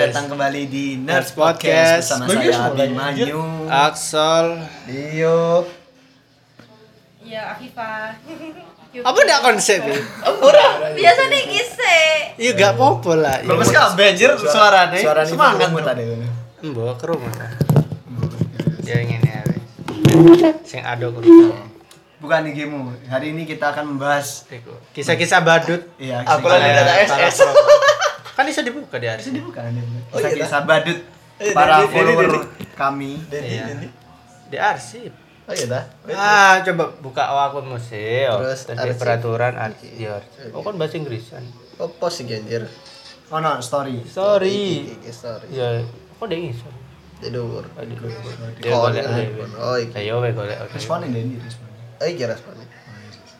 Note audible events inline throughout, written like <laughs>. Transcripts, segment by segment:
datang kembali di Nerds Podcast, Podcast. bersama Bagus, saya Abimanyu. Axel. Dio. Iya, Afifah. <laughs> Apa ndak konsep ini? Biasa nih kise. Iya gak apa-apa lah. Ya, Bagus kan banjir suaranya. suaranya Semangat tadi. Mbok ke rumah. Ya ingin ya. wes. Sing ado ke rumah. Bukan nih game Hari ini kita akan membahas. Kisah-kisah badut. Iya, Aku lagi data SS. Kan bisa dibuka di hari. Bisa dibuka nih. Oh, iya, Kisah-kisah badut Eh, para Dedi, follower Dedi. kami. Dedi, Iya. Di arsip. Oh iya dah. Ah, coba buka akun museo. Terus Terus arsip. peraturan arsip. di arsip. Oh kan bahasa Inggrisan. Oh pos sih anjir. Oh no, story. Iki, sorry. Ya, kok ada Inggrisan? Di dhuwur. Aduh. Di Dia golek. Oh iki. Ayo we golek. oke. Responnya Dendi, responnya. Oh iki responnya.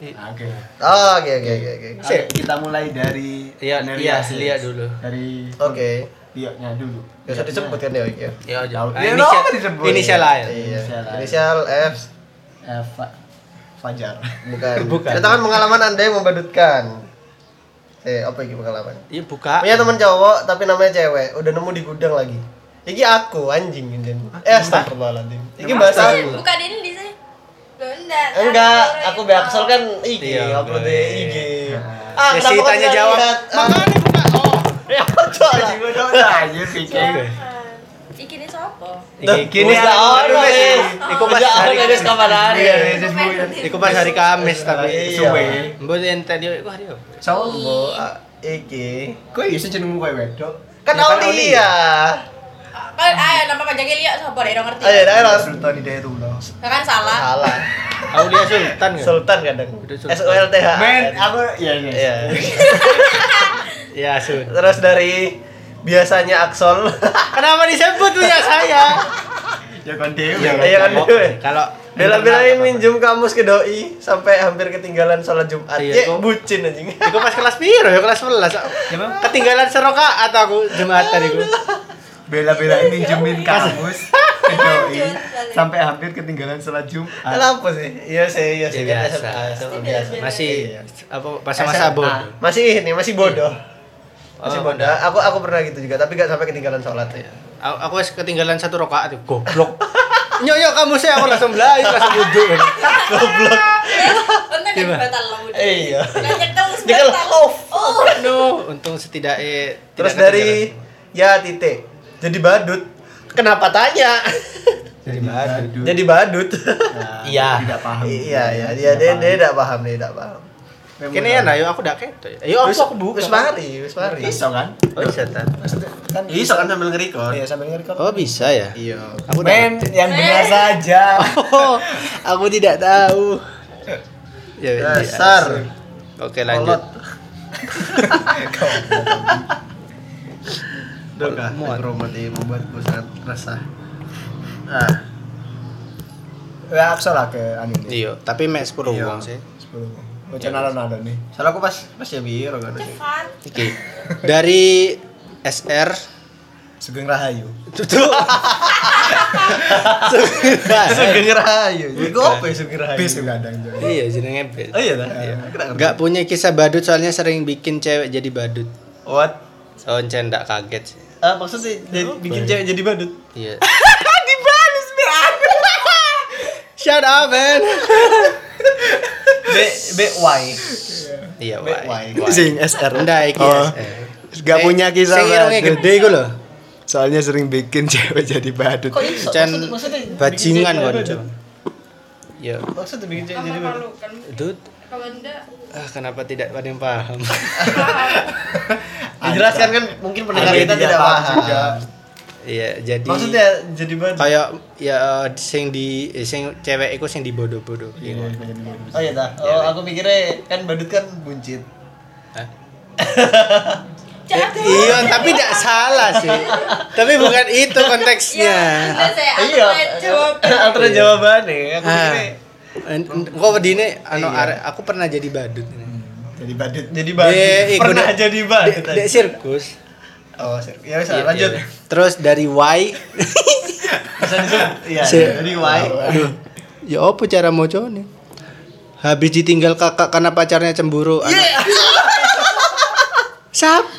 Oke. Oh, oke oke oke oke. Kita mulai dari Iya, iya, lihat dulu. Dari Oke. Lioknya dulu. Gak usah disebut kan ya iki ya. Ya, Jauh. Ya, inisial, kenapa disebut? inisial lain. Iya. Inisial F. Fa- Fajar. Bukan. <laughs> Bukan. Ceritakan pengalaman Anda yang membadutkan. Eh, apa iki pengalaman? Iya, buka. Punya teman cowok tapi namanya cewek, udah nemu di gudang lagi. Iki aku anjing anjing. Eh, astagfirullahaladzim. Iki bahasa buka ini di sini. Loh, enggak. Enggak, aku Baxel kan IG, Iya, upload di IG. Ah, kenapa kau tanya jawab. lihat? Ah, Makanya buka. Oh. <laughs> Ya. Juga dong aja pikir. Jangan. Iki ini sopo? Iki kini Udah ada ono. Iku pas hari wes, kapan? Iya. Iku pas hari Kamis tapi Iya. Suwe. Mbok ente dia iku hari apa? So, ah, iki. kok iso jenengmu kowe wedok? Kan Ya, kan Aulia. Kan ayo nama panjangnya lihat sopo deh, ngerti. Ayo, dah lah. Sultan di daerah dulu. Kan salah. Salah. <laughs> Aulia Sultan kan? Sultan kadang. Sultan. S U L T H. Men, aku ya ini. Iya. Iya, <laughs> Sun. Terus dari biasanya Aksol. <laughs> Kenapa disebut punya saya? Ya kon dewe. Iya kan, Oh, dewe. Kalau Bela-belain minjem kamus ke doi sampai hampir ketinggalan sholat Jumat. Iya, Ya, kok. bucin anjing. Iku pas kelas piro ya kelas 11. Ketinggalan serokaat aku Jumatan iku. Bela-belain minjemin kamus <laughs> sampai hampir ketinggalan sholat Jumat. Kenapa sih? Iya sih, iya sih. Biasa. Masih Iya. apa masa-masa SMA. bodoh. Masih ini, masih bodoh. Masih Oh, bodoh. Aku aku pernah gitu juga, tapi gak sampai ketinggalan sholat ya. Aku, ketinggalan satu rokaat itu goblok. <laughs> Nyok nyok kamu sih aku langsung belain langsung wudhu. <laughs> Goblok. Untung kan batal lah. Eh, iya. Nyekel batal. off. Oh. No, untung setidaknya Terus dari ya titik. Jadi badut. Kenapa tanya? dari badut. Jadi badut. Nah, <laughs> Iya. Tidak paham. iya, iya, dia dia dia tidak paham, dia tidak paham. Kene ya nah, yo aku ndak keto. Yo aku aku buka. Wis mari, wis mari. Iso kan? Oh, bisa ta. Maksudnya kan Iso kan sambil nge-record. Iya, sambil nge-record. Oh, bisa ya? Iya. Aku Men, yang benar saja. Oh, aku tidak tahu. Ya, Dasar. Oke, lanjut. Kolot. <laughs> Duh, kah, Muat. Romat ini membuatku sangat resah. Ah, Ya, aku salah ke anu ini. Iya, tapi mek 10 Iya. wong sih. 10. Oh, channel ada nih. salah aku pas pas ya biro kan. Cepat. Oke. Dari SR Sugeng Rahayu. Tutup. Sugeng Rahayu. Iku apa ya Sugeng Rahayu? Bis juga kadang juga. Iya, jenenge Bet. Oh iya dah. Iya. Gak punya kisah badut soalnya sering bikin cewek jadi badut. What? Soalnya ndak kaget sih. Ah, maksudnya jadi, bikin cewek jadi badut. Iya. <laughs> Shut up, man. B B Y. Iya, Why? why? Sing SR. Ndak iki Oh. SR. Gak punya kisah badut. gede iku lho. Soalnya sering bikin <laughs> cewek jadi badut. Kok Maksud- maksudnya bikin bajingan cewek jadi konco. badut? Ya, Maksudnya bikin cewek jadi badut. Itu Kalau enggak ah, kenapa tidak ada yang paham? <laughs> Dijelaskan kan mungkin pendengar kita tidak paham juga. Iya, jadi Maksudnya jadi badut. kayak ya sing di sing cewek iku sing dibodoh-bodoh. Iya, Iya. iya, iya. Oh iya dah. Oh, aku pikirnya kan badut kan buncit. Hah? Jangan. Iya, tapi tidak salah sih. tapi bukan itu konteksnya. Iya, saya Iya. aku jawab. <laughs> Antara jawabannya aku Ah. pikirnya Kok dine anu Iya. aku pernah jadi badut. Jadi badut. jadi badut. Eh, ikut Pernah dek- jadi badut. Dek sirkus. Oh, sir. Ya Iya, lanjut. iya. Terus dari Y Bisa disebut. Iya. Jadi Y. Aduh. Ya apa cara mocone? Habis ditinggal kakak karena pacarnya cemburu. Iya.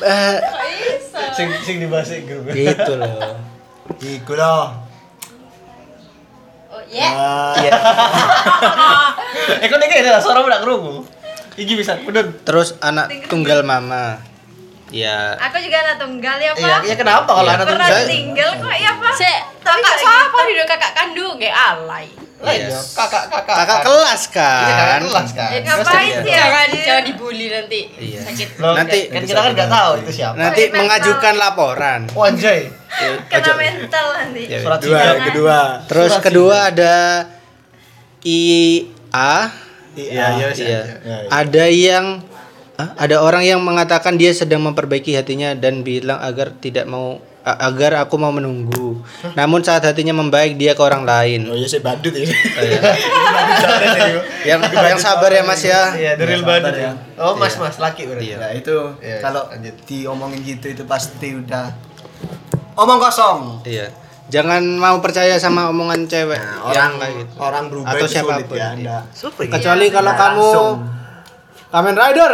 Eh, Kok iso? sing sing dibahas di grup. Gitu loh. Iku loh. Oh, ya. Ah, Iya. <laughs> Eh kok nek ada suara udah krungu. Iki bisa pedun. Terus anak tunggal mama. Ya. Aku juga anak tunggal ya, Iya, Pak. iya kenapa kalau Iya. anak Pernah tunggal? tinggal kok ya, Pak? Sik, Kakak siapa di kakak kandung? Kayak alay. Lah Iya. iya, kakak kakak. Kakak kelas Iya, kakak kan. kelas kan. Eh, ngapain sih? jangan jangan dibully nanti. Iya. Sakit. Loh, Nanti kan kita kan nggak tahu itu siapa. Nanti mengajukan laporan. Oh, anjay. Kena mental nanti. Ya, Surat kedua, kedua. Terus Surat kedua ada IA. Iya, iya, Iya. iya. Ada yang ada orang yang mengatakan dia sedang memperbaiki hatinya dan bilang agar tidak mau agar aku mau menunggu. Namun saat hatinya membaik dia ke orang lain. Oh iya saya badut ini. <laughs> yang yang sabar ya Mas ya. Iya, the real Sabar badut. ya. Oh, Mas Mas laki berarti. Iya. Ya itu Iya, kalau lanjut. diomongin gitu itu pasti udah omong kosong. Iya. Jangan mau percaya sama omongan cewek Nah, yang orang kayak gitu. orang berubah Atau siapa pun. ya. Super. Kecuali kalau Nah, kamu langsung. Kamen Rider.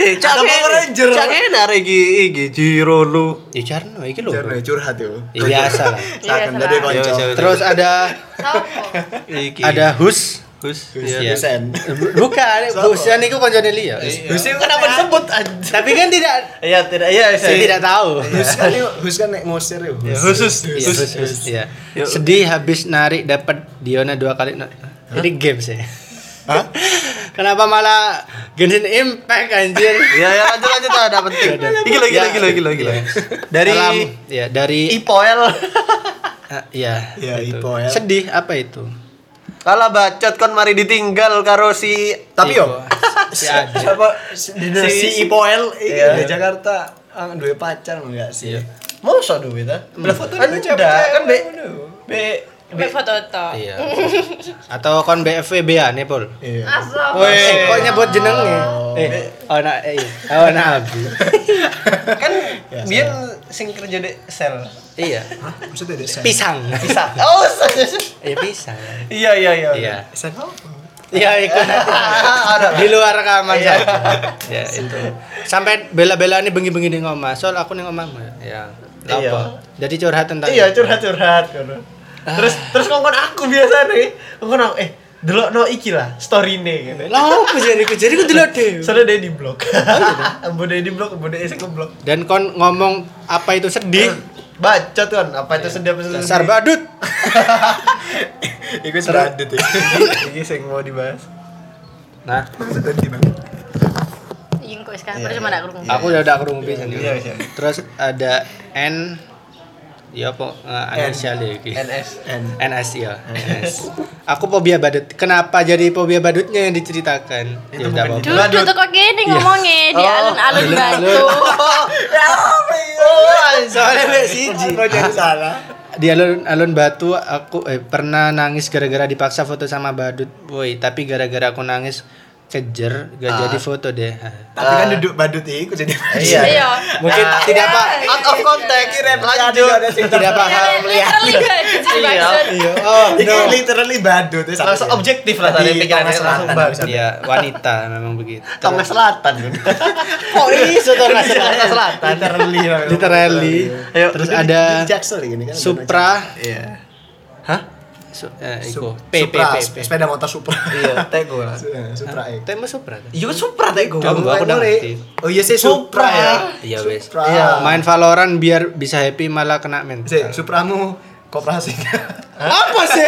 Eh, cak Power Ranger. Cak enak iki iki Jiro lu. Ya Jarno iki lho. Jangan curhat tuh. Ya, biasa lah. <laughs> Saken Iya, konco. Iya, Terus ada Sopo? Iki. ada Hus. Hus. Iya. Husen. Bukan, Husan itu koncone Lia. Hus itu kenapa disebut anjir? Tapi kan tidak Iya, tidak iya saya tidak tahu. Hus kan yuk, Hus kan naik musir yuk. Ya, khusus. Iya, Hus, Hus. Iya. Sedih habis narik dapat Diona dua kali. Ini games ya. Hah? Kenapa malah Genshin Impact anjir? Ya, ya lanjut lanjut ada penting. Iki lagi Ya. lagi lagi lagi lagi. Dari Dalam, ya dari Ipoel. <laughs> ah, ya. Ya, ya. Sedih apa itu? Kalah bacot kon mari ditinggal karo si Tapi yo si siapa si, si Ipoel Iya. di Jakarta ah, dua pacar enggak sih? Iya. Masa duit ah? Lah foto Kan kan udah kan be cewek. Be Mbak foto to. Iya. Atau kon BFB ya nih, Pol. Iya. Asal. Eh, kok nyebut jenengnya? Eh, oh nak eh, oh nak Abi. kan dia sing kerja di sel. Iya. Hah? Maksudnya desa? Pisang. Bisa. <laughs> Oh, Eh, pisang. iya iya iya. Iya. Apa? Iya, ikut. <laughs> Di luar rekaman Iya. Ya, itu. Sampai bela-bela ini bengi-bengi ning omah. Soal aku ning omah. Ya. Iya. Apa? Jadi curhat tentang Iya, itu. curhat-curhat kono. Terus terus ngomong aku biasa nih. Ngomong eh delok no iki lah story nih gitu. Lah apa jadi ku jadi ku delok dhewe. Soalnya dia di blok. Ambo <laughs> dia di blok, ambo dia sing blok. Dan kon ngomong apa itu sedih? Bacot kan, apa itu sedih apa sedih. Dasar badut. <laughs> Iku seradut ya. <laughs> Iki sing mau dibahas. Nah, Tadi bang. Iya kok sekarang baru cuma nak kerungu. aku udah udah kerungu pisan. Iya, iya. Terus ada N Ya apa uh, inisial iki. NS. N. NS ya, NS. Aku fobia badut. Kenapa jadi fobia badutnya yang diceritakan? Ya udah apa. Duduk tuh kok gini ngomongnya di Oh. alun-alun batu. Oh, Soalnya mbak siji. Kok jadi salah? Di alun-alun batu aku eh, pernah nangis gara-gara dipaksa foto sama badut. Woi, tapi gara-gara aku nangis kejer gak jadi foto deh. Tapi kan duduk badut iku jadi Iya. Iya. Mungkin tidak pak Out of context. Lanjut. tidak paham melihat. Iya. Iya. Oh, Ini literally badut ya. Langsung objektif lah tadi Di pikirannya langsung Selatan, bagus. Iya, wanita memang begitu. Tengah Selatan. <laughs> Oh, iso Tengah Tengah Selatan. Literally. Literally. Ayo, Terus ada kan. Supra. Iya. Hah? Su eh, iku. Sup- P P Supra, P P. sepeda motor Supra. Iya, Tego lah. Eh, <laughs> Supra X. Tema Supra? Iya, Supra Tego. Kamu aku udah ngerti. Oh iya sih Supra ya. Iya wes. Iya. Main Valorant biar bisa happy malah kena mental. Sih, Supramu koperasi. Apa sih?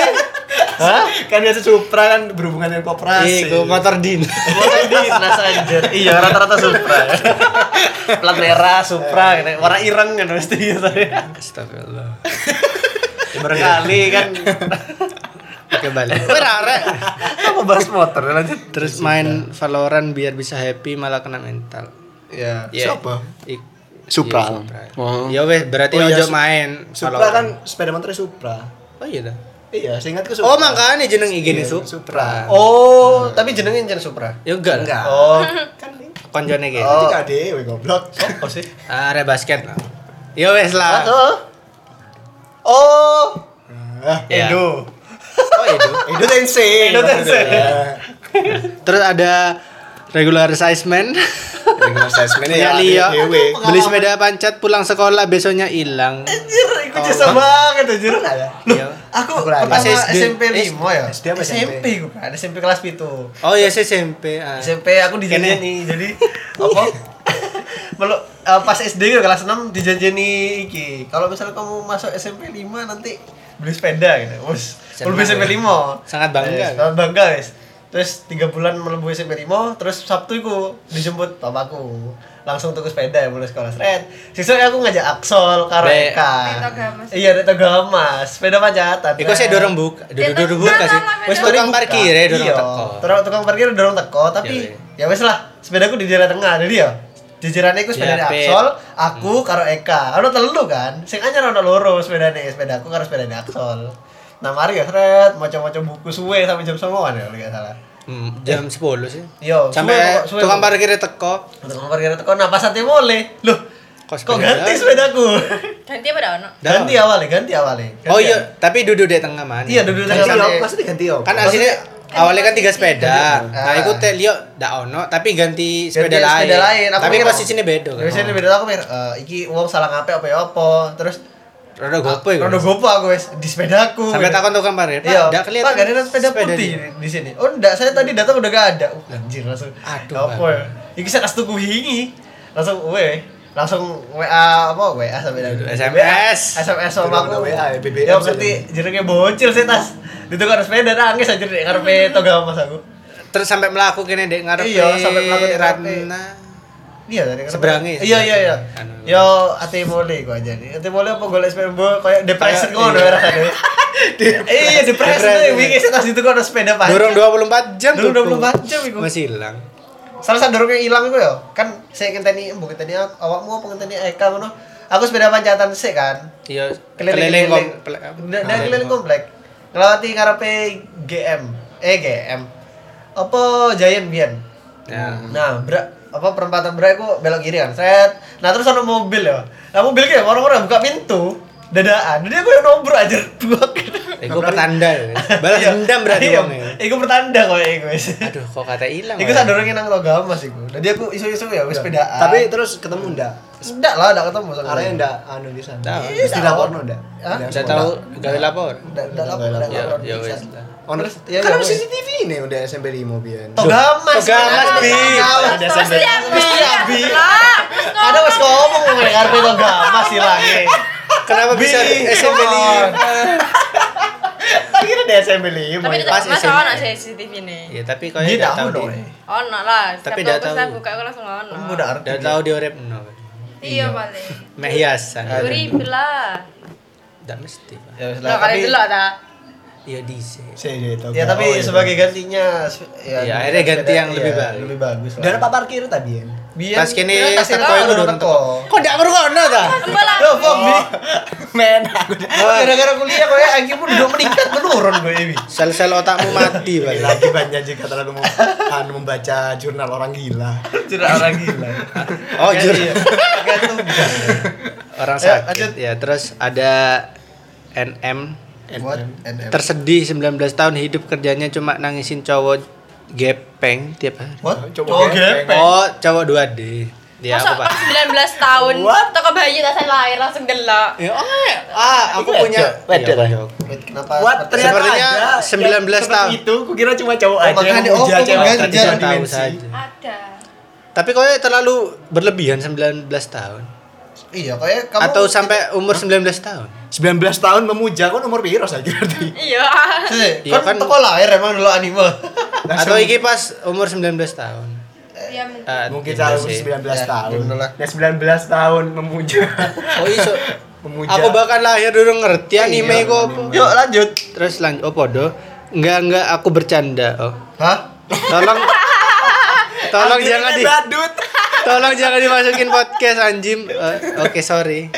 Hah? kan biasa Supra kan berhubungan dengan koperasi. Iku motor din. Motor dinas anjir. Iya, rata-rata Supra. Plat merah Supra, gitu. warna ireng kan mesti biasanya. Astagfirullah. Barangkali kan Oke balik. Wih rare. apa bahas motor lanjut. Terus main Valorant biar bisa happy malah kena mental. Iya. Iya. Siapa? Ik- Supra. Supra. Oh. Ya wes berarti Oh, iya, ojo Su- main Supra kan sepeda motor Supra. Oh iya dah. Iya, seingatku Supra. Oh makanya jeneng IG ini Iya, Supra. Oh, tapi jenengnya jeneng Supra. Ya enggak. Enggak. Oh, Kan. Konjone gitu. Oh, itu KD, goblok. apa sih? Are basket lah. Ya wes lah. Oh. Oh, Ah, Ya. Edo. Oh itu. <laughs> Edo Tensei. Edo Tensei. Ya. Terus ada regular size man. regular assessment Ya ya Lio, dewe. beli sepeda pancat pulang sekolah besoknya hilang. Anjir, iku jasa banget anjir. Iya. aku Aku Pas. SMP 5 ya. SD apa SMP? SMP ku kan, SMP kelas 7. Oh ya saya SMP. ah. SMP aku dijanjeni jadi apa? <laughs> Melu, eh, pas SD ke kelas 6 dijanjeni iki. Kalau misalnya kamu masuk SMP 5 nanti beli sepeda gitu. Wes, beli SMP ya. 5. Sangat bangga. Yes, sangat bangga, guys. Terus tiga bulan melebu SMP 5, terus Sabtu iku dijemput papaku. Langsung tuku sepeda ya mulai sekolah seret. Sisanya aku ngajak Aksol karo Eka. Iya, Reto Gamas. Sepeda pancatan. Iku saya dorong buka, dorong buka sih. Wes tukang parkir ya dorong Iya, teko. Terus tukang parkir dorong teko, tapi ya wes lah, sepedaku di jalan tengah. Jadi ya jajarannya iku sepeda Ya. Aksol, aku karo Eka. Ono telu kan. Sing anyar ono loro sepedane, sepedaku karo sepedane Aksol. Nah, mari ya seret, macam-macam buku suwe sampai jam 9 ya kalau nggak salah. Hmm, jam 10 sih. Iya, Sampai suwe tukang kok. parkirnya teko. Tukang parkir teko nah pas ate boleh. Loh, Kok kok sepeda? ganti sepedaku? Ganti apa dah ono? ganti awalnya, ganti awalnya. Ganti Oh iya, tapi duduk di tengah mana? Iya, duduk di Ganti tengah. yo, maksudnya ganti yo. Kan aslinya awalnya kan tiga sepeda. Nah, Ah. iku teh liyo ndak ono, tapi ganti sepeda Ganti lain. sepeda lain. Aku Tapi mikir, posisinya beda kan. Biasanya beda aku mikir, eh, iki uang salah ngape apa ya apa. Terus Rada gopo iku. Rodo gopo aku wes di sepedaku. Sampai takon tukang parkir, Iya, ndak kelihatan. Pak, gak ada sepeda, putih di- sini. Oh, enggak, saya tadi datang udah gak ada. Uh, anjir langsung. Aduh, Apa Bang. ya? Iki saya tas tuku hingi. Langsung we langsung WA apa WA sampai SMS. SMS sama aku WA ya, BBM ya berarti jenenge bocil sih tas itu kan sepeda nangis aja deh ngarepe toga mas aku Terus sampai melakukan dek ngarepe Iya, sampai melakukan di. Ratna. Iya dari Seberangi, Iya iya iya. Anu. Yo ate mole gua aja nih. Ate mole apa golek sepeda bo kayak depresi Kayak- ngono <laughs> iya. ya rasane. Iya tuh wingi tas itu ada sepeda panjang. Dorong 24 jam tuh, 24 jam iku. Masih hilang. Salah satu dorong yang hilang iku ya. Kan saya ngenteni mbok ngenteni awakmu apa ngenteni Eka ngono. Aku sepeda pancatan sik kan. Iya, Keliling-keliling komplek. Keliling komplek. Ngelewati ngarepe GM. Eh GM. Apa Giant Bian? Ya. Nah, bra, apa perempatan bra itu belok kiri kan. Set. Nah, terus ada mobil ya. Nah, mobil kayak orang-orang buka pintu. Dadaan. Jadi aku yang nombor aja <laughs> buak. Iku pertanda. ya. Balas dendam berarti Iya. wong ya. Iku pertanda kok iku wis. Aduh, kok kata hilang. Iku sak dorongin nang Togamas iku. Jadi aku isu-isu ya wis sepedaan. Tapi terus ketemu ndak? Enggak lah, enggak ketemu sama dia. ndak anu di sana. Mesti ndak? Hah? Ndak Udah sekolah. tahu gawe lapor. Enggak enggak lapor, enggak Ya, lapor. ya. Ono ya, kan ya, wes. CCTV nih udah SMP 5 biyen. Togamas. Togamas, Bi. Ada SMP. Lah, Ada wes ngomong ngomong ngarepe Togamas hilangnya. <laughs> Kenapa bisa Bi, SMP lima? on. Akhirnya di SMP 5. Tapi Pas tetap mas SMP. ono CCTV nih. Ya, tapi kau Dia enggak tahu dong. di. Ono lah. Tapi kampus tahu. buka aku langsung ono. Udah. Udah tahu di urip no. Iya paling. Meh hiasan. Uripi lah. Enggak mesti. Pak. Ya wes Lo lah. kali tapi- dulu ta. Iya DC. Saya dia tahu. Ya tapi Oh, iya. sebagai gantinya Iya, akhirnya ganti yang lebih bagus. Lebih bagus. Dan apa parkir tadi ya? Biar Pas kini teko teko iku udah teko. Kok enggak ngrungokno ta? Loh, Fok, Bi. <laughs> Men. Gara-gara kuliah kok ya IQ pun duduk meningkat menurun gue ini. Sel-sel otakmu mati, Pak. Lagi banyak jika terlalu anu membaca jurnal orang gila. Cerita orang gila. Oh. Iya. Bisa. Orang Ya, sakit. Ya, terus ada NM? NM. tersedih 19 tahun hidup kerjanya cuma nangisin cowok gepeng tiap hari. What? Coba Oh, gepeng. Oh, cowok 2D. Dia Masa aku, pas 19 tahun, toko bayi tasan lahir langsung delok. Ya, oh, ya. ah, aku punya Wedok, Iya, lah. Wait, kenapa? What? seperti- Ternyata Sepertinya ada 19 yang tahun. Itu kukira cuma cowok Oh, aja yang makanya, oh, dia dalam tahu saja. Ada. Tapi kok terlalu berlebihan 19 tahun. Iya, kayak kamu Atau sampai umur 19 tahun. 19 tahun memuja kan umur piro saja berarti. Iya. Sih, Iya, kan kan- toko lahir emang dulu anime. Atau iki pas umur 19 tahun. Iya. Ah, Mungkin tidak saya umur sih. 19 Ya, tahun. Ya 19 tahun memuja. Oh iso. memuja. Aku bahkan lahir dulu ngerti anime Iya, kok apa. Yuk, lanjut. Terus lanjut oh podo. Enggak enggak aku bercanda. Oh. Hah? Tolong <laughs> Tolong jangan di badut. Tolong jangan dimasukin podcast anjim. Eh, Oke, sorry.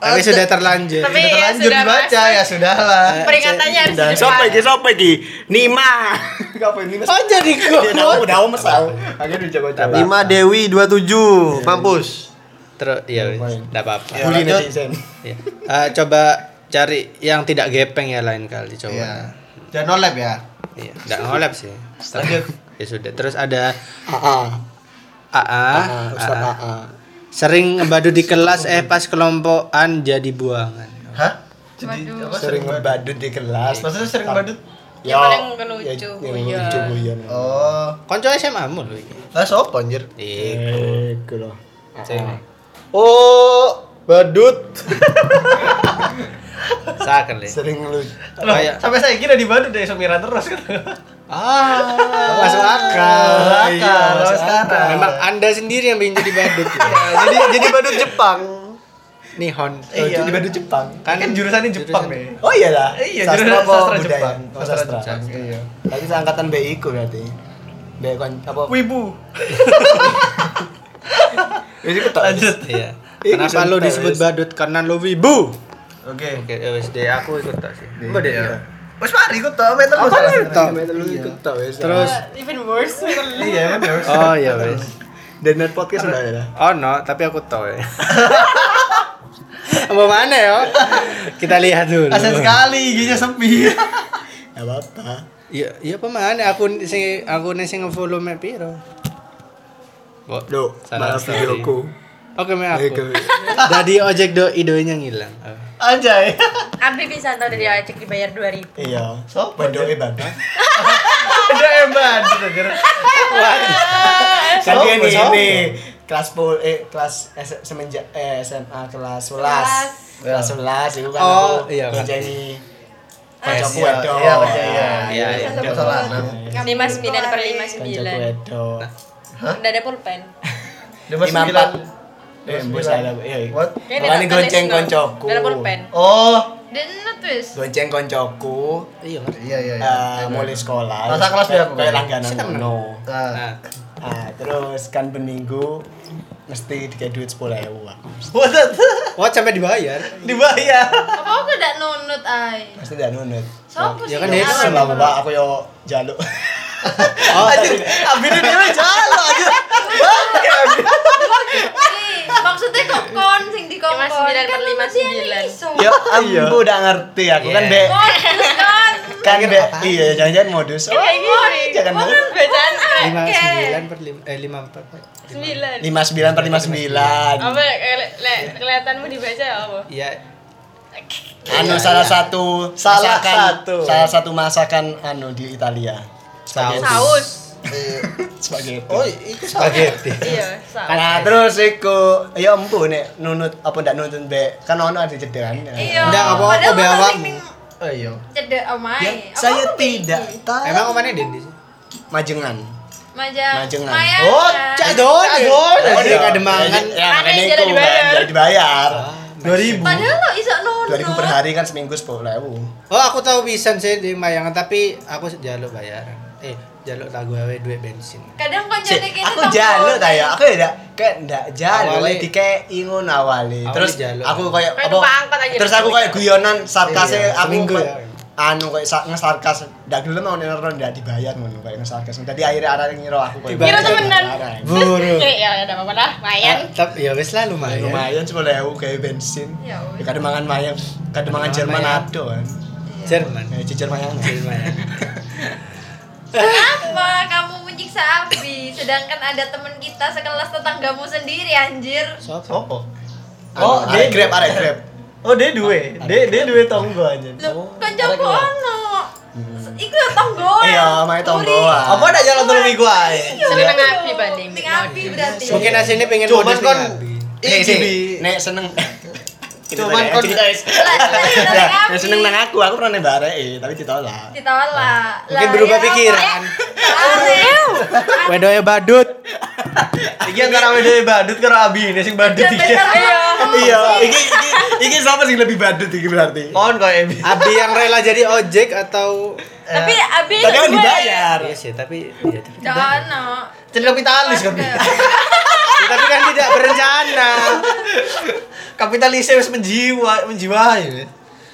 Tapi sudah terlanjur. Tapi Sudah ya terlanjur sudah dibaca masuk. ya sudahlah. Peringatannya harus di depan. Sopo iki sopo iki? Nima. <laughs> Apa ini Mas? Oh jadi Dia tahu kok. udah mes tahu. Akhirnya dicoba-coba. Lima Dewi 27, mampus. Terus ya enggak apa-apa. Ya, Bully lanjut. netizen. Ya. Eh, coba cari yang tidak gepeng ya lain kali coba. Iya. Jangan nolep ya. Iya, enggak ngolap sih. Lanjut. Ya sudah. Terus ada AA, Ustaz AA. AA. Sering ngebadut di kelas eh pas kelompokan jadi buangan. Hah? Jadi apa Sering ngebadut di kelas. Maksudnya sering badut? Ya, paling lucu, ya, guyon. Oh. Konco SMA mu lho iki. Lah sopo anjir? Iku. Iku. Oh, badut. <laughs> Saken le. Sering lucu. Loh, Kayak- sampai saya kira di badut deh Sumira terus kan. Ah, Masuk akal. Akal, Iya, masuk sekarang. akal. Memang Anda sendiri yang ingin jadi badut. Ya, <laughs> jadi jadi badut Jepang. Nihon. Oh, Iya. Jadi badut Jepang. Kan, jurusannya Jepang jurusan- nih. Oh iya lah. Iya, sastra sastra budaya? Jepang. Oh, Sastra sastra. Jepang. Iya. Tapi seangkatan BI ku berarti. BI kon apa? Wibu. Ini ku tak. Lanjut. Iya. Kenapa lo disebut badut? Karena lo wibu. Oke. Oke, ya wes deh aku ikut tak sih. Mbak deh. Iya. Wes mari ikut tau, meter Apa salah. nih? Tak lu ikut tak wes. Terus Even worse. Iya, bener. Oh iya wes. <laughs> dan net podcast udah ada. Oh no, tapi aku tahu ya. Mau mana ya? Kita lihat dulu. Aset sekali, giginya sepi. <laughs> Enggak apa-apa. Iya, iya pemane akun sing akun sing nge-follow me piro? Bo, Loh, salah malah videoku. Oke, me aku. Jadi ojek do idonya ngilang. Oh. Anjay. Abi bisa tahu dari ajak dibayar 2000. Iya. Sopo, Bandoke banget. Udah hebat, anjir. Kan dia Sopo, nih sopo? ini kelas pul eh kelas S- semenjak eh SMA kelas 11. Kelas 11 itu kan Oh, aku iya, ngonjeni Iya, kancaku iya, iya, iya, iya. Iya, iya. Nah. 59 per Kancaku 59. wedok. Udah ada pulpen. Lima Lima sembilan. Eh, bos ada. Iya. What? Kayaknya Makanya dia gonceng no. koncoku. Udah ada pulpen. Oh. Dan tulis. Gonceng koncoku Iya, Iya, iya, iya. eh, mulai sekolah. Masa kelas dia aku, kayak kan? langganan ngono. Nah. Nah, Ah, terus kan per minggu mesti dikasih duit sepuluh ewu What what sampai dibayar? dibayar. Apa aku udah nunut ay? pasti tidak nunut Sopo Ya sih? kan dia Sama yang bapak aku yo jaluk Oh, Anjir, abis ini dia jalan aja. Ih, Maksudnya kok kon sing kan nanti ada sembilan. iso. ya aku udah ngerti aku kan Iya. be Kon terus kon. kan be iya jangan-jangan modus oh gini. jangan modus bacaan lima akeh. sembilan per lima eh lima empat Pak. Sembilan. lima sembilan per lima sembilan Apa le- le- kelihatanmu dibaca apa? Iya, anu salah satu Salah masakan satu. salah satu masakan anu di Italia saus. Saus. spaghetti Oh, itu Spaghetti. Iya, saus. Nah terus iku ya empu nek nunut apa ndak nunut be kan ono ada jeda kan Iya. Nggak, apa-apa, padahal be awakmu. ning Oh iya. Cedek omai. Ya, Apa saya tidak tahu Emang omannya Dendi sih? majengan Majang. Majengan. Oh, kan? Cadon. Cadon. Oh, dia kademangan. ya Kan makanya itu dibayar. jadi dibayar Dua ribu. Padahal lo iso nunut. dua ribu per hari kan seminggu sepuluh ribu Oh, aku tahu pisan sih di Mayangan tapi aku jaluk bayaran. Eh, jaluk lagu awe duit bensin. Kadang kon Cik, jadi aku jaluk ta ya aku ya kayak ndak jaluk Awalnya- dikei ngono awali Awalnya terus jaluk. aku kayak Kayak apa terus di aku kayak guyonan sarkasnya Iya, aku kayak- ya. anu kayak sa- ngesarkas ndak gelem mau nero ndak dibayar ngono kayak ngesarkas jadi akhirnya arah ngira aku kayak Kira temenan. Buru. Kayak ya udah apa-apa lah, lumayan. Tapi ya wes lah lumayan. lumayan sepuluh ribu kayak bensin Ya ya kadang mangan mayang kadang mangan Jerman ado kan Jerman. ya mayang Jerman. <laughs> Kenapa kamu menyiksa Abi sedangkan ada teman kita sekelas tetanggamu sendiri anjir? Sopo? Sopo? oh Oh, dia- grab ada grab Oh, dia duwe. Dia dia duwe tonggo aja. Loh, kan jago ono. Iku ya tonggoan. iya main tonggoan Apa ada jalan tolong iku ae? Seneng nang Abi banding. Ning Abi berarti. Mungkin aslinya pengen Cuman kon iki nek seneng. Cuman Cerita- kon- cerita, guys. Ya, nek <laughs> seneng nang aku, aku pernah nembak eh, tapi ditolak. ditolak. Mungkin berubah ya pikiran. ya? Wedoe badut. Iki antara wedoe badut karo abi ini sing badut iki. Iya. Iya, iki iki siapa sih lebih badut iki berarti? Kon kok ebi. Abi yang rela jadi ojek atau Tapi Abi Tapi kan dibayar. Iya sih, tapi ya, tapi, Dono. Jadi kapitalis kan. Ya, <laughs> tapi kan tidak berencana. Kapitalisnya wis menjiwa, menjiwai.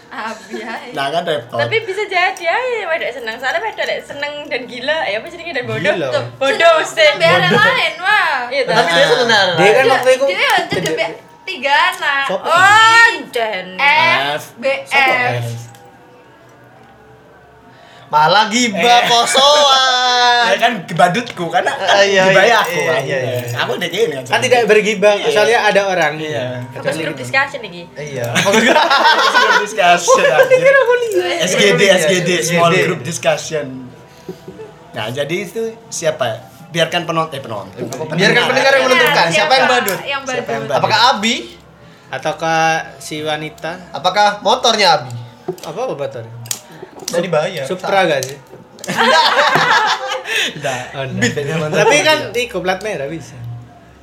Abi ae. Nah, kan repot. Tapi bisa jadi aja wedok seneng. Soalnya wedok lek seneng dan gila, ya apa jenenge dan bodoh. Gila. Tuh, Bodoh mesti. Biaran lain, wah. Iya, Tapi dia sebenarnya. Dia kan waktu itu Dia cedek tiga anak. Oh, dan F. F, B, F. Malah gibah Eh. kosoan. <laughs> Ya kan badutku karena Ah, iya, gibah iya, aku. iya, kan. iya, iya. Aku udah gini Kan tidak bergibah, soalnya ada orang. Iya. Fokus grup discussion lagi. Iya. <laughs> Group discussion. anjir. SGD SGD small group discussion. Nah, jadi itu siapa? Biarkan penonton eh penonton. Biarkan pendengar yang menentukan siapa yang badut. Yang Siapa yang badut. Apakah Abi? Ataukah si wanita Apakah motornya Abi? apa apa Udah dibayar. Supra gak sih? <laughs> Nah, Oh, enggak. Tapi kan iku plat merah bisa.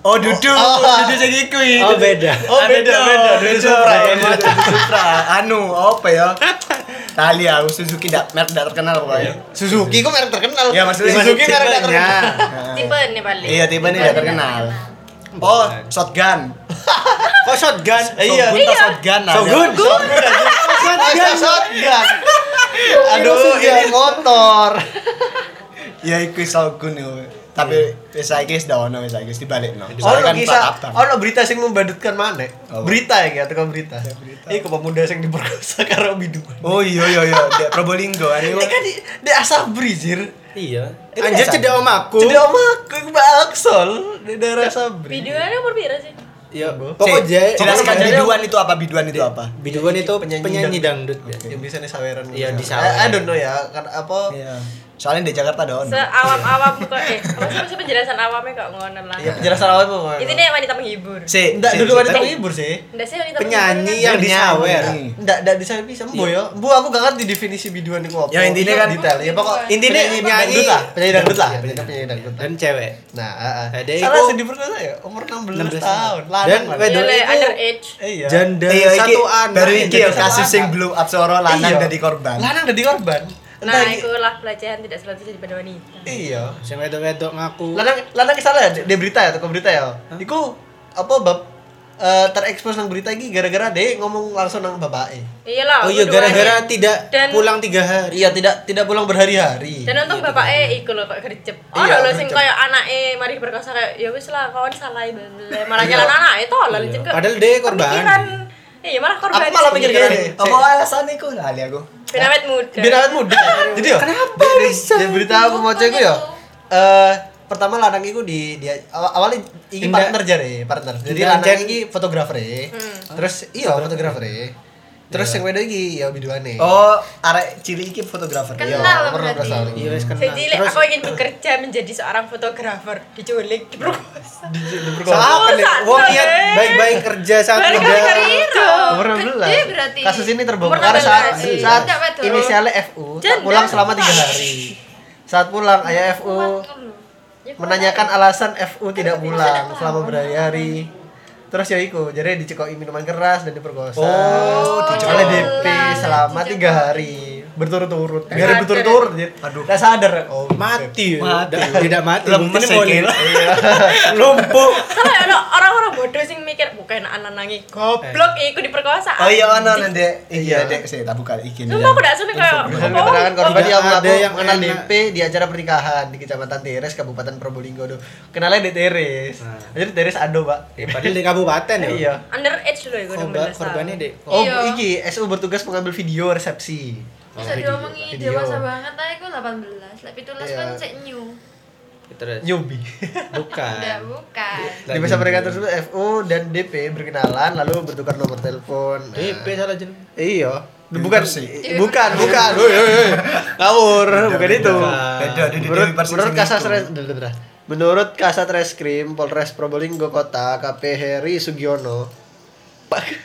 Oh, duduk. Duduk sing iku iki. Oh beda. Oh, beda, beda. Duduk Supra, ya. Duduk Supra. Anu, apa ya? <laughs> Tali aku Suzuki ndak merek ndak terkenal pokoknya. Suzuki kok merek terkenal. Ya, maksudnya Suzuki merek tipenya. terkenal. Tipe nih paling. Iya, tiba nih ndak terkenal. Oh, shotgun. <laughs> Kok shotgun? Iya. Tak shotgun. ada. Shogun. Masa shotgun. Aduh, ini motor. Ya iku Shogun yo. Tapi wis saiki wis ono wis saiki wis dibalekno. Oh, kan kisah, plat abang. oh, berita sing membadutkan mana? Apa? Berita ya, atau berita. Iku pemuda sing diperkosa <laughs> karo biduan. Oh iya iya iya, Dek Probolinggo anu. Ini kan di, di Asabri, Jir. Iya. Anjir cedek om aku. Jadi om aku yang Mbak Aksol di daerah Asabri. Videonya umur berapa sih? Ya, pokoknya jelaskan biduan itu apa? Biduan itu apa? biduan itu Penyanyi penyanyi, dangdut. ya. Yang bisa nih saweran. Iya, di I, sawer. I don't know ya, kan apa? Iya. Soalnya di Jakarta ada ono. Seawam-awam kok eh. Apa sih penjelasan awamnya kok ngono lah. Iya, penjelasan awal itu. Intinya wanita menghibur. Si, Enggak si, dulu si, wanita menghibur sih. Enggak sih wanita Penyanyi yang disawer. Enggak, enggak bisa bisa mbo ya. Bu, aku gak ngerti definisi biduan itu apa. Ya, intinya kan- detail. Ya pokok Intinya penyanyi penyanyi- dangdut lah, penyanyi dangdut lah, Iya, penyanyi dangdut. Dan cewek. Nah, heeh. Ada Salah iku- sih diperkosa ya, umur 16, 16 tahun. Dan wedok Iya, underage. Iya. janda Iya, satu anak. baru iki ya kasus yang anak. blow up seorang lanang Iya. jadi korban. Lanang jadi korban. Nah, Entah- itu lah pelecehan tidak selalu terjadi pada wanita. Iya. Sing wedok-wedok ngaku. Lanang lanang salah ya dia berita ya, toko berita ya. Iku apa bab eh, terekspos nang berita iki gara-gara deh ngomong langsung nang bapake. Iyalah. Oh iya gara-gara tidak Dan- pulang tiga hari. Iya, tidak tidak pulang berhari-hari. Dan untung bapaknya iku lho kok gercep. Oh, Iya, lho sing kayak anake mari berkosa kayak ya wis lah kawan salah malah jalan anake to lah licin kok. Padahal dia korban. Pemikiran. Iya, malah korban. Aku malah pikir sendiri. gini. Apa alasan iku? Lali aku. Pinawet muda. Biar awet muda. <laughs> Jadi ya. Kenapa bisa? Di berita aku mau cek ya. Eh pertama lanang iku di dia aw- awalnya iki Indah- partner jare, partner. Jadi lanang iki fotografer e. Terus iya fotografer Terus yang wedok iki ya biduane. Oh, arek cilik iki fotografer. Kenal Iya, umur berarti. 16 tahun. Iya wis kenal. Aku ingin bekerja menjadi seorang fotografer, diculik, diperkosa. <laughs> Siapa nih? Satu, Wong niat deh. baik-baik kerja saat muda. Umur 16. Gede berarti. Kasus ini terbongkar Umur 16 saat saat inisialnya FU tak pulang selama tiga hari. Saat pulang ayah FU menanyakan alasan FU tidak pulang selama berhari-hari. Terus ya iku, jadi dicekoki minuman keras dan diperkosa. Oh, oleh DP selama tiga hari berturut-turut. Biar berturut-turut, Aduh. nggak sadar. Oh, Mati. Mati. Tidak- mati. Lemes Mungkin ya, mau Gil. lumpuh. Soalnya ada orang-orang bodoh sing mikir bukan anak nangi goblok iku diperkosa. Oh iya ono nanti. Iya. Iya, Dek, sih tak buka iki. Sumpah aku gak sulit kayak keterangan korban yang ada yang enak. DP di acara pernikahan di Kecamatan Teres, Kabupaten Probolinggo. Duh. Kenalnya di Teres. Jadi Teres ado, Pak. Eh, Padahal di kabupaten ya. Iya. Underage loh iku Korban 16 korbannya dek. Oh, Iya. iki SU bertugas mengambil video resepsi. Bisa diomongi Video. dewasa banget aja aku 18. Lah pitulas Iya. kan cek new. Terus. Newbie. <laughs> Bukan. Udah bukan. Di masa pernikahan tersebut FU dan DP berkenalan lalu bertukar nomor telepon. Nah, DP salah jeneng. Iya. Bukan eh, bukan, bukan. Woi, woi, woi. Ngawur, bukan itu. Menurut, menurut Kasat itu. Menurut Kasat Reskrim Polres Probolinggo Kota KP Heri Sugiono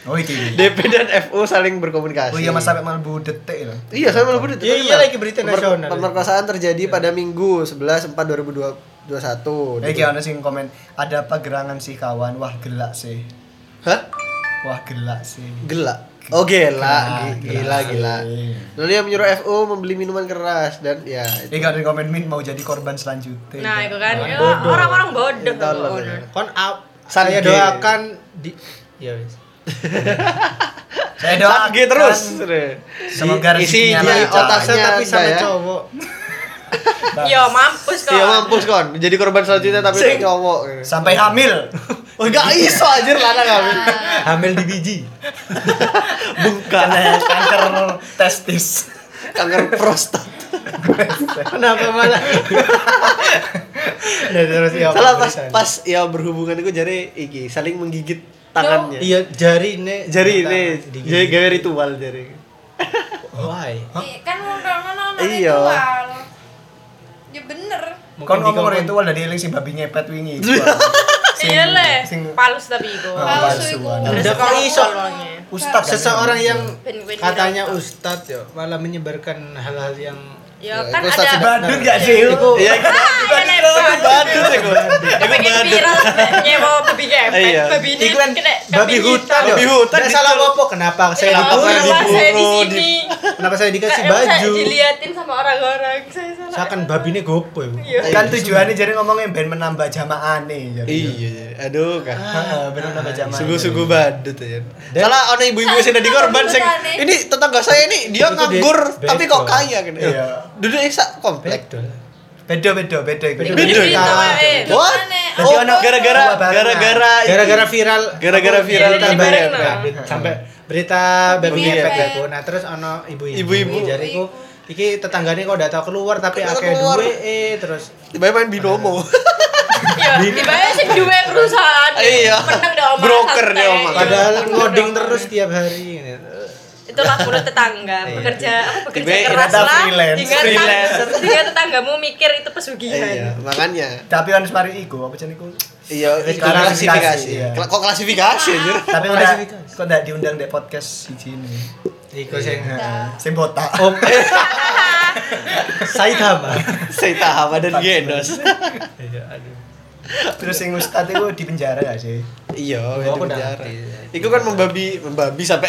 Oh iki. DP dan FU saling berkomunikasi. Oh iya Mas sampai malbu detik lho. Iya, saya malah begitu. Iya, iya, lagi berita nasional. Pemerkosaan terjadi pada Minggu 11 4 2021. Eh ono sing komen, ada apa gerangan sih kawan? Wah, gelak sih. Hah? Wah, gelak sih. Gila. Oh gila, Gila, Gi- gila, gila. sih. Lalu dia menyuruh FU membeli minuman keras dan ya Iki ada yang komen min mau jadi korban selanjutnya. Nah, itu kan ya, bodoh. orang-orang bodoh. Bodoh. Kon up. Saya doakan di Ya wis. <laughs> Saya doakan Sage terus. Semoga isi rezekinya di lancar. otaknya tapi sama ya. cowok. <laughs> Yo mampus kok. Iya mampus kon, jadi korban selanjutnya tapi Sing. cowok. Sampai hamil. <laughs> Oh enggak iso anjir lanang kami. Hamil di biji. Bukan Kena kanker testis. kanker prostat. Kenapa malah? ya terus ya. Salah pas pas ya berhubungan itu jari iki saling menggigit tangannya. Iya jari ini. Jari ini jadi gawe ritual jari. Why? Iya, kan ngono-ngono Iya. ritual. Ya bener. Kon ngomong ritual dari eling si babi ngepet wingi. <laughs> Iya le, palus tapi iku. Ah, Palsu iku. palsuan. Udah kok iso. Ustad kan? Seseorang yang katanya ustadz ya malah menyebarkan hal-hal yang Ya Ya, kan itu ada Badut gak sih? Iku- Iya, Ah, iya, nek badut. badut sih gua. Aku pengen badut. viral nyewa babi ngepet. Iya. Babi ini Iku kan babi hutan. Babi ya. hutan Nggak salah apa kenapa saya Iya, diburu? Kenapa kenapa saya di sini? Kenapa saya dikasih Emang saya baju? diliatin sama orang-orang. Saya salah. Seakan babi ini gopo ya. Iya. Kan tujuannya jadi ngomongin ben menambah jamaane jadi. Iya, iya. aduh kan. Heeh, ben menambah jamaane. Sungguh-sungguh badut ya. Salah ono ibu-ibu sing dadi korban ini tetangga saya ini dia nganggur tapi kok kaya gitu. Iya. Duduk sak komplek. Backdoor. Beda beda beda iku. Beda. What? Oh, ono gara-gara gara-gara Gara-gara viral Gara-gara viral berita tadi babi- bareng, nah, nah. berita- sampai berita babi Iya. ngepet. Nah, terus ono ibu-ibu. Ibu-ibu. Jadi ku iki tetanggane kok udah tau keluar tapi akeh keluar. duwe eh terus tiba main binomo. <laughs> Iya, tiba-tiba sih dua perusahaan. Iya. Menang deh omah Broker deh, omah. padahal Iya. ngoding terus tiap hari gitu. Itulah menurut tetangga bekerja apa bekerja Tiba- keras lah freelance. hingga Freelance. hingga tetanggamu mikir itu pesugihan Iya, makanya. Tapi kan mari iku apa jeneng iku? Iya, itu Klasifikasi, iya. Kok klasifikasi anjir? Tapi Oh, udah klasifikasi. kok enggak diundang di podcast siji ini. Iku sing Heeh. Sing botak. Om <laughs> Saitama. Saya tahap dan genos. Iya, aduh. Terus sing ustad itu di penjara gak sih? Iya, Oh, itu aku penjara. ngerti. Iku kan membabi, membabi sampai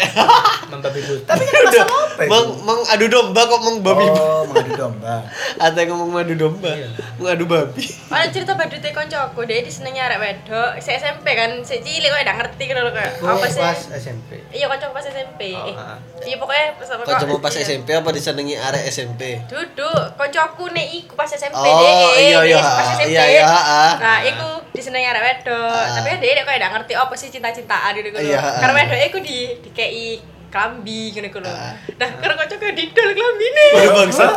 Membabi buta. Tapi kan udah itu? meng, mengadu domba kok mengbabi. Oh, mengadu domba. Ada yang ngomong mengadu domba, Iya. mengadu babi. ada cerita badute koncoku dia di senengnya arek wedok si SMP kan si cilik kok udah ngerti kan lho kayak Aku apa sih pas SMP. iya koncoku pas SMP Oh, eh, iya pokoknya pas apa Kok pas iya. SMP apa disenengi arek SMP? duduk koncoku nek iku pas SMP Oh, deh iya, iya, pas SMP iya, iya, ah. nah iku disenengi arek wedok Ah. tapi dia dia kok udah ngerti apa sih cinta-cintaan gitu gitu Iya, ah. karena wedok iku di dikei klambi gitu gitu Ah. nah karena koncoku didol klambi nih Waduh bangsa. <laughs>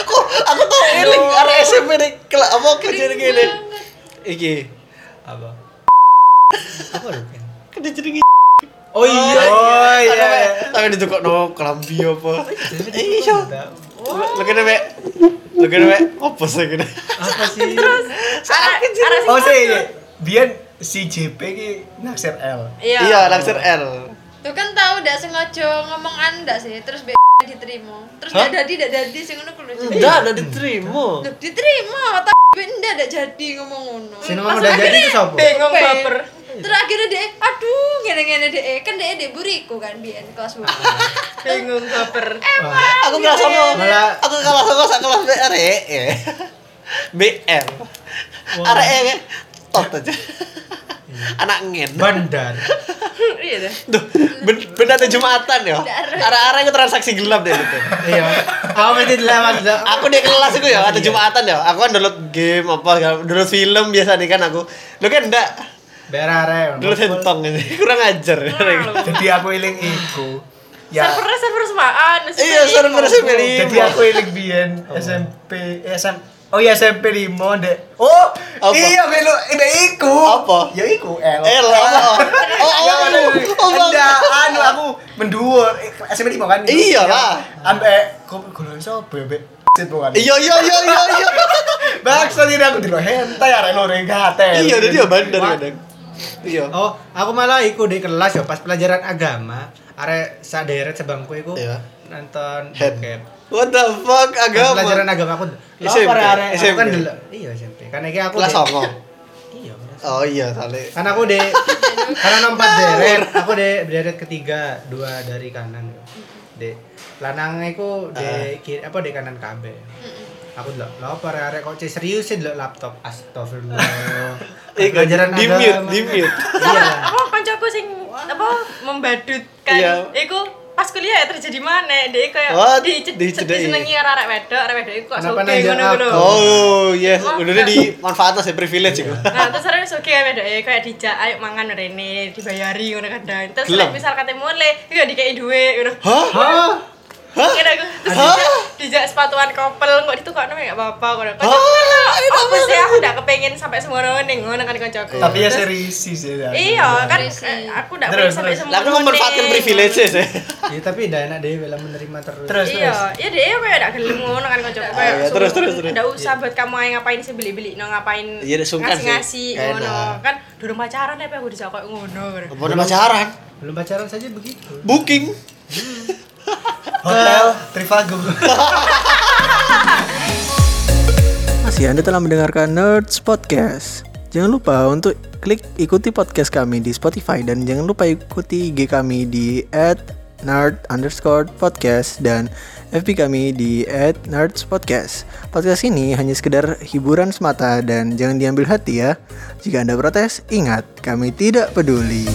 Kok aku tau eling arek SMP kela apa kerja gini. Iki. Apa? Apa? Ken? Kan dijenengi Oh iya. Oh iya. Tapi ditukok no kelambi apa? Iya. Apa Lu kene mek. Lu kene mek. Apa sih kene? sih? arek arek Oh sing sih, biar si JP ki naksir L. iya Iya, langsir L. Tuh kan tahu ndak sengaja ngomong anda sih, terus be diterima. Terus ndak jadi ndak jadi sing ngono ku lho. Enggak, ada diterima. Loh, diterima, tapi be ndak ndak jadi ngomong ngono. Sing ngomong udah jadi itu sapa? bingung Be. baper Terus akhirnya deh, aduh, ngene-ngene deh, kan deh deh buriku kan biyen kelas buku. <laughs> bingung baper Aku kelas sama. Aku kelas sama sak kelas B arek. ya. BR. Arek ya. Tot aja. Anak ngen. Bandar. <laughs> iya deh Duh, ben benda ada Jumatan ya. Arek-arek itu transaksi gelap deh itu. Iya. Aku mesti lewat. Aku di kelas itu ya, ada Jumatan ya. Aku kan download game apa, download film biasa nih kan aku. Lu kan enggak Berare. download handphone ini. Kurang ajar. Jadi aku eling iku. Ya. servernya server semaan Iya, server SMP Jadi lima. aku eling biyen SMP eh, SM Oh iya SMP 5 dek. Oh, Apa? iya melu ide iku. Apa? Ya iku L. Eh lah. Oh, oh, oh, oh, Enggak, anu aku menduur Eh, SMP 5 kan. Iya lah. Ambek kok golongan sapa ya, Bek? Sit bukan. Iya, iya, iya, iya, iya. Bakso ini aku dilo hentai arek lore. Iya, dia dia bandar kadang. Iya. Oh, aku malah ikut di kelas ya pas pelajaran agama. Arek saderet sebangku iku Iya. nonton Head. bokep. What the fuck agama? pelajaran agama aku. Lah, SMP, arek aku SMP. kan delok. Iya SMP. Karena iki aku Kelas. Iya. Oh iya, sale. Karena aku deh <laughs> karena nompat deret, aku deh deret ketiga, dua dari kanan. Dek lanang iku de kiri apa di kanan kabeh. Aku delok, lha apa arek kok cek serius sih delok laptop. Astagfirullah. Eh, <laughs> Pelajaran di mute, di mute. Iya. apa kancaku sing apa membadutkan Iya. iku pas kuliah ya terjadi mana dia kayak What? di disenengi arek wedok arek wedok iku kok nanya ngono ngono Oh, yes. Oh, Udah dimanfaatkan sih privilege itu. Nah, terus ada soge kan wedok e kayak dijak ayo mangan rene dibayari ngono kadang. Terus misal kate mulai, iku dikei duit ngono. Hah? Hah? Kira aku terus dijak, dijak sepatuan kopel kok itu kok namanya gak apa-apa kok. Kok apa sih aku udah kepengen sampai semua orang ning ngono kan kancaku. Tapi ya serius sih ya. Iya kan eh, aku Terus, pengen sampai semua. Lah aku memanfaatkan privilege ya. Ya tapi udah enak deh bila menerima terus. Terus Iya, ya dia kayak udah gelem ngono kan kancaku iya, terus, terus, terus. Enggak usah buat kamu aja ngapain sih beli-beli no ngapain Iya, sih. ngasih-ngasih ngono. Kan durung pacaran tapi aku dijak kayak ngono. kan. Apa udah pacaran? Belum pacaran saja begitu. Booking. Hotel Trivago. <laughs> Masih Anda telah mendengarkan Nerds Podcast. Jangan lupa untuk klik ikuti podcast kami di Spotify dan jangan lupa ikuti IG kami di @nerd underscore podcast dan FB kami di @nerds podcast. Podcast ini hanya sekedar hiburan semata dan jangan diambil hati ya. Jika Anda protes, ingat kami tidak peduli.